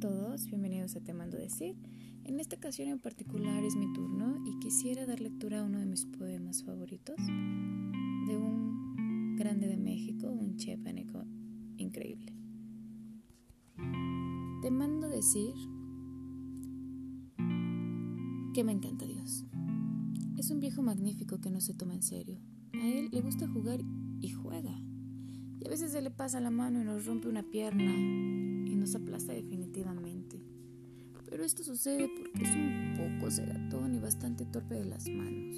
todos, bienvenidos a Te Mando Decir. En esta ocasión en particular es mi turno y quisiera dar lectura a uno de mis poemas favoritos de un grande de México, un chiapaneco increíble. Te mando decir que me encanta Dios. Es un viejo magnífico que no se toma en serio. A él le gusta jugar y juega. Y a veces se le pasa la mano y nos rompe una pierna y nos aplasta definitivamente. Pero esto sucede porque es un poco cegatón y bastante torpe de las manos.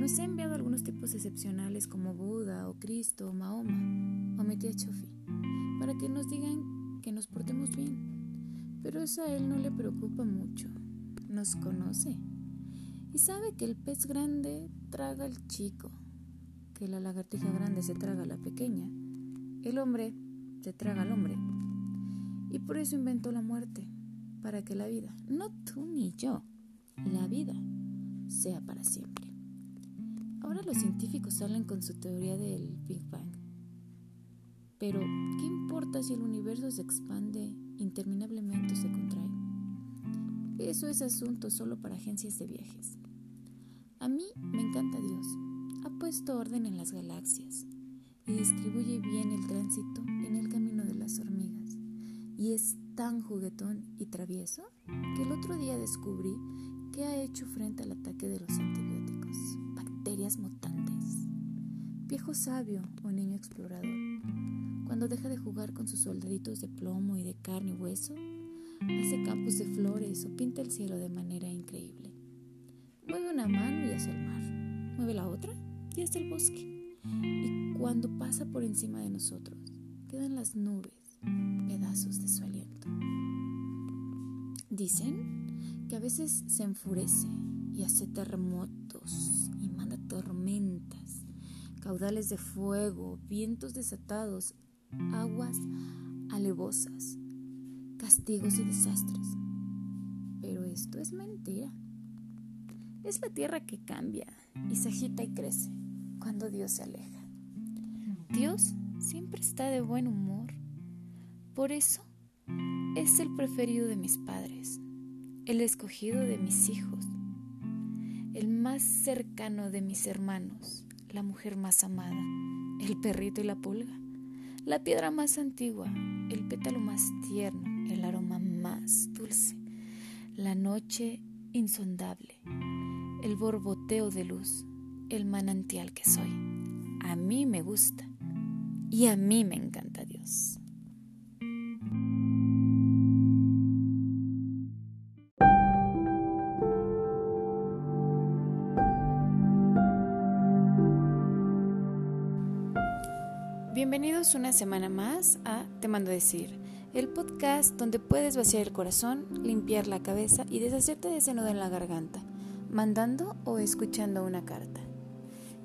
Nos ha enviado algunos tipos excepcionales como Buda o Cristo o Mahoma o mi tía Chofi para que nos digan que nos portemos bien. Pero eso a él no le preocupa mucho. Nos conoce y sabe que el pez grande traga al chico, que la lagartija grande se traga a la pequeña, el hombre se traga al hombre. Y por eso inventó la muerte, para que la vida, no tú ni yo, la vida, sea para siempre. Ahora los científicos salen con su teoría del Big Bang. Pero, ¿qué importa si el universo se expande interminablemente o se contrae? Eso es asunto solo para agencias de viajes. A mí me encanta Dios. Ha puesto orden en las galaxias y distribuye bien el tránsito en el camino de las hormigas. Y es tan juguetón y travieso que el otro día descubrí que ha hecho frente al ataque de los antibióticos, bacterias mutantes. Viejo sabio o niño explorador, cuando deja de jugar con sus soldaditos de plomo y de carne y hueso, hace campos de flores o pinta el cielo de manera increíble. Mueve una mano y hace el mar, mueve la otra y hace el bosque. Y cuando pasa por encima de nosotros, quedan las nubes, pedazos de su aliento. Dicen que a veces se enfurece y hace terremotos y manda tormentas, caudales de fuego, vientos desatados, aguas alevosas, castigos y desastres. Pero esto es mentira. Es la tierra que cambia y se agita y crece cuando Dios se aleja. Dios siempre está de buen humor. Por eso es el preferido de mis padres, el escogido de mis hijos, el más cercano de mis hermanos, la mujer más amada, el perrito y la pulga, la piedra más antigua, el pétalo más tierno, el aroma más dulce, la noche insondable, el borboteo de luz, el manantial que soy. A mí me gusta y a mí me encanta Dios. Bienvenidos una semana más a Te mando decir, el podcast donde puedes vaciar el corazón, limpiar la cabeza y deshacerte de ese nudo en la garganta mandando o escuchando una carta.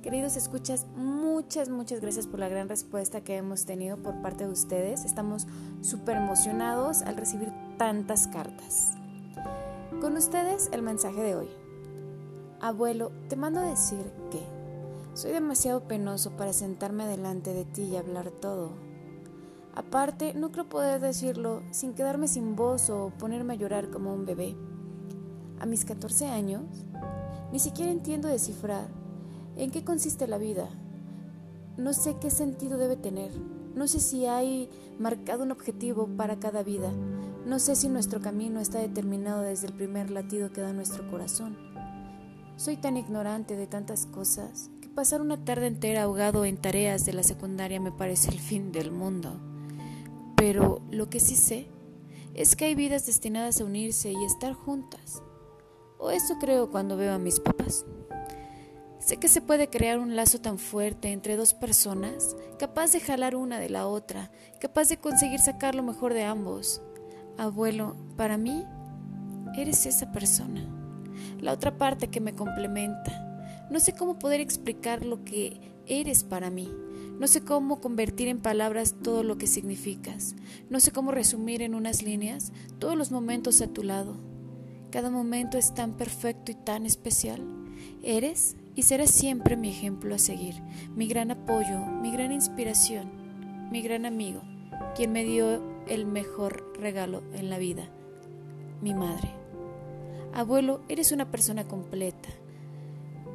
Queridos escuchas, muchas, muchas gracias por la gran respuesta que hemos tenido por parte de ustedes. Estamos súper emocionados al recibir tantas cartas. Con ustedes el mensaje de hoy. Abuelo, te mando a decir que soy demasiado penoso para sentarme delante de ti y hablar todo. Aparte, no creo poder decirlo sin quedarme sin voz o ponerme a llorar como un bebé. A mis 14 años, ni siquiera entiendo descifrar en qué consiste la vida. No sé qué sentido debe tener. No sé si hay marcado un objetivo para cada vida. No sé si nuestro camino está determinado desde el primer latido que da nuestro corazón. Soy tan ignorante de tantas cosas pasar una tarde entera ahogado en tareas de la secundaria me parece el fin del mundo. Pero lo que sí sé es que hay vidas destinadas a unirse y estar juntas. O eso creo cuando veo a mis papás. Sé que se puede crear un lazo tan fuerte entre dos personas, capaz de jalar una de la otra, capaz de conseguir sacar lo mejor de ambos. Abuelo, para mí, eres esa persona, la otra parte que me complementa. No sé cómo poder explicar lo que eres para mí. No sé cómo convertir en palabras todo lo que significas. No sé cómo resumir en unas líneas todos los momentos a tu lado. Cada momento es tan perfecto y tan especial. Eres y serás siempre mi ejemplo a seguir, mi gran apoyo, mi gran inspiración, mi gran amigo, quien me dio el mejor regalo en la vida, mi madre. Abuelo, eres una persona completa,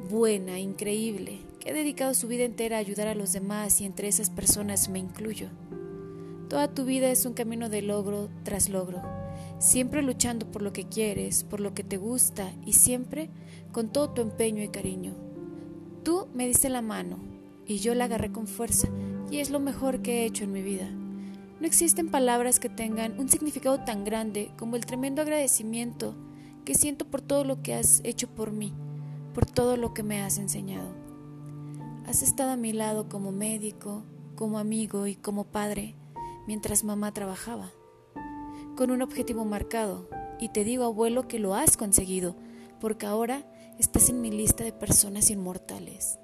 buena, increíble, que ha dedicado su vida entera a ayudar a los demás y entre esas personas me incluyo. Toda tu vida es un camino de logro tras logro, siempre luchando por lo que quieres, por lo que te gusta y siempre con todo tu empeño y cariño. Tú me diste la mano y yo la agarré con fuerza y es lo mejor que he hecho en mi vida. No existen palabras que tengan un significado tan grande como el tremendo agradecimiento que siento por todo lo que has hecho por mí, por todo lo que me has enseñado. Has estado a mi lado como médico, como amigo y como padre mientras mamá trabajaba, con un objetivo marcado, y te digo, abuelo, que lo has conseguido, porque ahora estás en mi lista de personas inmortales.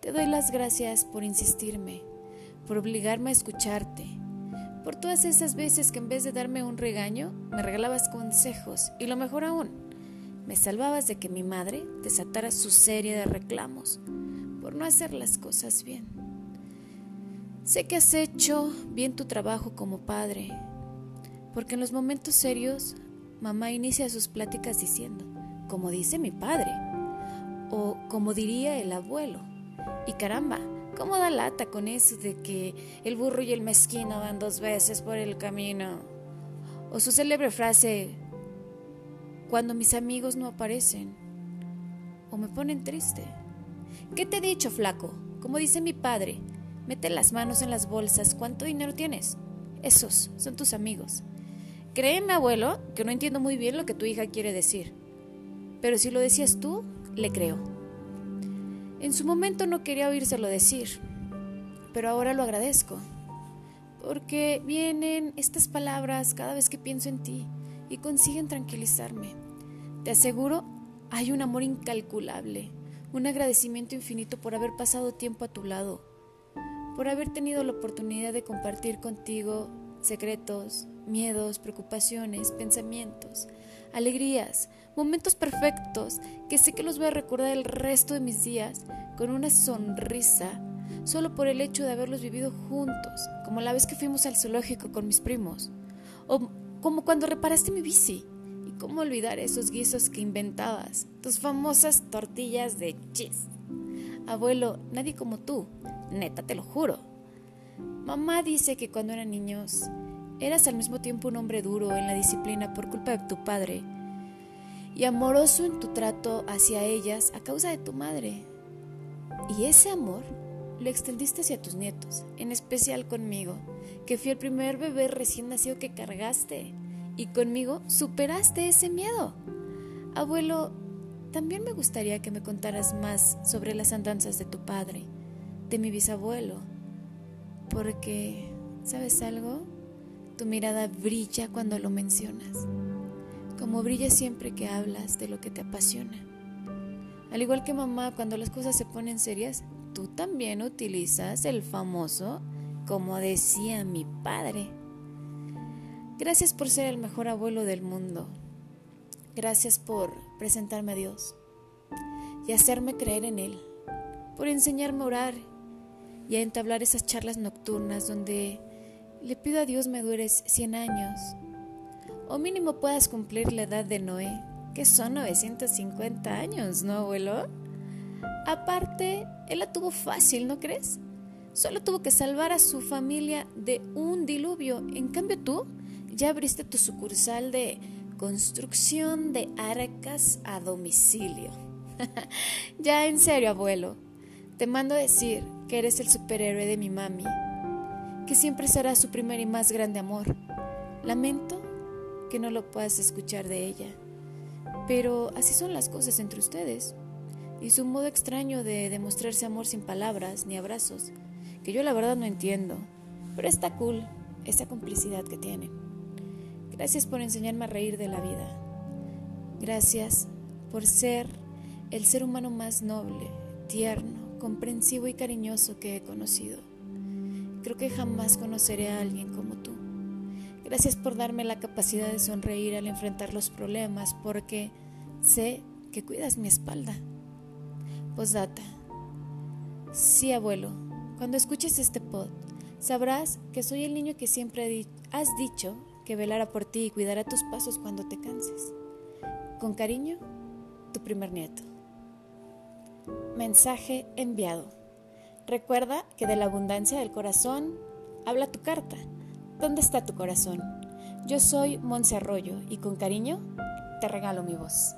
Te doy las gracias por insistirme, por obligarme a escucharte, por todas esas veces que en vez de darme un regaño, me regalabas consejos y lo mejor aún, me salvabas de que mi madre desatara su serie de reclamos por no hacer las cosas bien. Sé que has hecho bien tu trabajo como padre, porque en los momentos serios mamá inicia sus pláticas diciendo, como dice mi padre, o como diría el abuelo. Y caramba, ¿Cómo da lata con eso de que el burro y el mezquino van dos veces por el camino? O su célebre frase, cuando mis amigos no aparecen, o me ponen triste. ¿Qué te he dicho, flaco? Como dice mi padre, mete las manos en las bolsas, ¿cuánto dinero tienes? Esos son tus amigos. Créeme, abuelo, que no entiendo muy bien lo que tu hija quiere decir. Pero si lo decías tú, le creo. En su momento no quería oírselo decir, pero ahora lo agradezco, porque vienen estas palabras cada vez que pienso en ti y consiguen tranquilizarme. Te aseguro, hay un amor incalculable, un agradecimiento infinito por haber pasado tiempo a tu lado, por haber tenido la oportunidad de compartir contigo secretos, miedos, preocupaciones, pensamientos, alegrías, momentos perfectos que sé que los voy a recordar el resto de mis días con una sonrisa solo por el hecho de haberlos vivido juntos, como la vez que fuimos al zoológico con mis primos, como cuando reparaste mi bici. Y cómo olvidar esos guisos que inventabas, tus famosas tortillas de chis. Abuelo, nadie como tú, neta, te lo juro. Mamá dice que cuando eran niños Eras al mismo tiempo un hombre duro en la disciplina por culpa de tu padre y amoroso en tu trato hacia ellas a causa de tu madre. Y ese amor lo extendiste hacia tus nietos, en especial conmigo, que fui el primer bebé recién nacido que cargaste, y conmigo superaste ese miedo. Abuelo, también me gustaría que me contaras más sobre las andanzas de tu padre, de mi bisabuelo, porque, ¿sabes algo? Tu mirada brilla cuando lo mencionas, como brilla siempre que hablas de lo que te apasiona. Al igual que mamá, cuando las cosas se ponen serias, tú también utilizas el famoso, como decía mi padre. Gracias por ser el mejor abuelo del mundo. Gracias por presentarme a Dios y hacerme creer en Él, por enseñarme a orar y a entablar esas charlas nocturnas donde le pido a Dios me dures 100 años, o mínimo puedas cumplir la edad de Noé, que son 950 años, ¿no, abuelo? Aparte, él la tuvo fácil, ¿no crees? Solo tuvo que salvar a su familia de un diluvio. En cambio tú ya abriste tu sucursal de construcción de arcas a domicilio. ya en serio, abuelo, te mando a decir que eres el superhéroe de mi mami que siempre será su primer y más grande amor. Lamento que no lo puedas escuchar de ella, pero así son las cosas entre ustedes y su modo extraño de demostrarse amor sin palabras ni abrazos, que yo la verdad no entiendo, pero está cool esa complicidad que tienen. Gracias por enseñarme a reír de la vida. Gracias por ser el ser humano más noble, tierno, comprensivo y cariñoso que he conocido. Creo que jamás conoceré a alguien como tú. Gracias por darme la capacidad de sonreír al enfrentar los problemas, porque sé que cuidas mi espalda. Postdata. Sí, abuelo, cuando escuches este pod, Sabrás que soy el niño que siempre has dicho que velará por ti y cuidará tus pasos cuando te canses. Con cariño, tu primer nieto. Mensaje enviado. Recuerda que de la abundancia del corazón habla tu carta. ¿Dónde está tu corazón? Yo soy Monse Arroyo y con cariño te regalo mi voz.